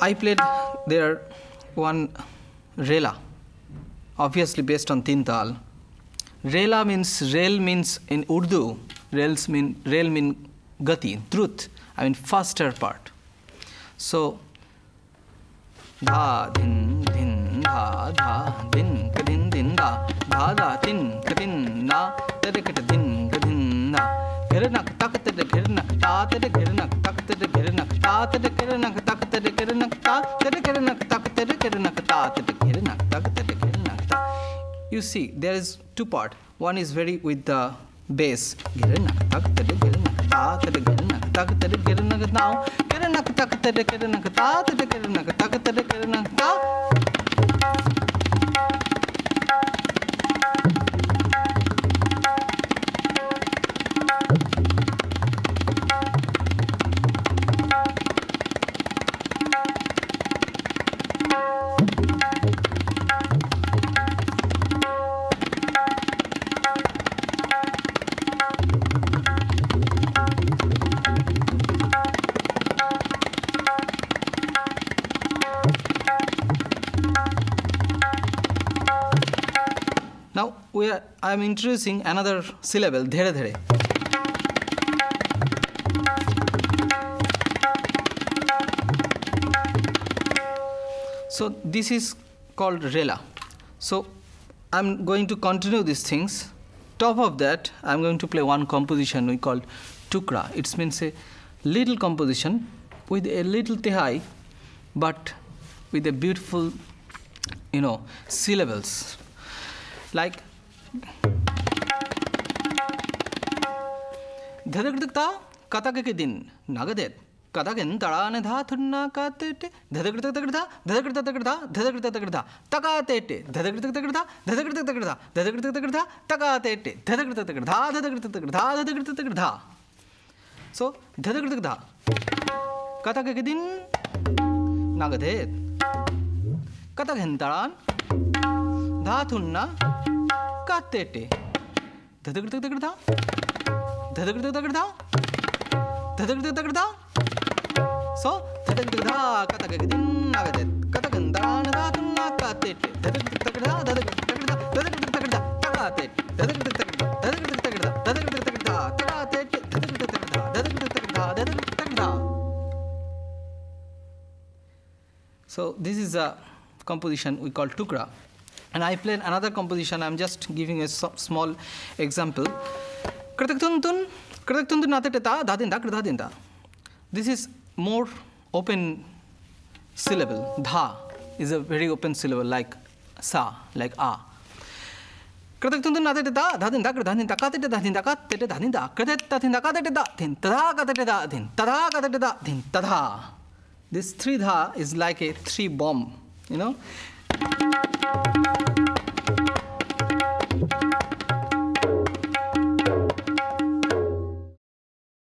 I played there one rela, obviously based on Tintal. Rela means rail means in Urdu. Rails mean rail mean gati, truth. I mean faster part. So dha din din dha dha din ka din din da dha da tin ka din na tere din ka din na ghirnak tak tere ghirnak ta tere ghirnak you see there is two part. One is very with the bass. ghirnak Now we are, I am introducing another syllable, dhere dhere. So this is called rela. So I'm going to continue these things. Top of that, I'm going to play one composition we called tukra. It means a little composition with a little tehai, but with a beautiful, you know, syllables like. धधकृतक्ता कथकके दिन नगदे नगदेत् कथकन् तडानधा थुन्ना कातेटे धधकृतकृतकृता धधकृतकृता धधकृतकृता तकातेटे धधकृतकृतकृता धधकृतकृता धधकृतकृता तकातेटे धधकृतकृता धधकृतकृता धधकृतकृता सो धधकृतकृता कथकके दिन नगदेत् कथकन् तडान् ಧಾತುನ್ನ ಕತ್ತೆಟೆ धधक धक धक धा धधक धक धा धधक धक धा सो धधक धक धा कतक दिन आगते कतक दान धातु ना काते धधक धक धा धधक धक धा धधक धक धा तकाते धधक धक धा धधक धक धा धधक धक धा तकाते धधक धक धा धधक धक धा धधक धक धा So this is a composition we call tukra. and I play another composition. I'm just giving a small example. This is more open syllable. Dha is a very open syllable, like sa, like a. This three dha is like a three bomb, you know. Música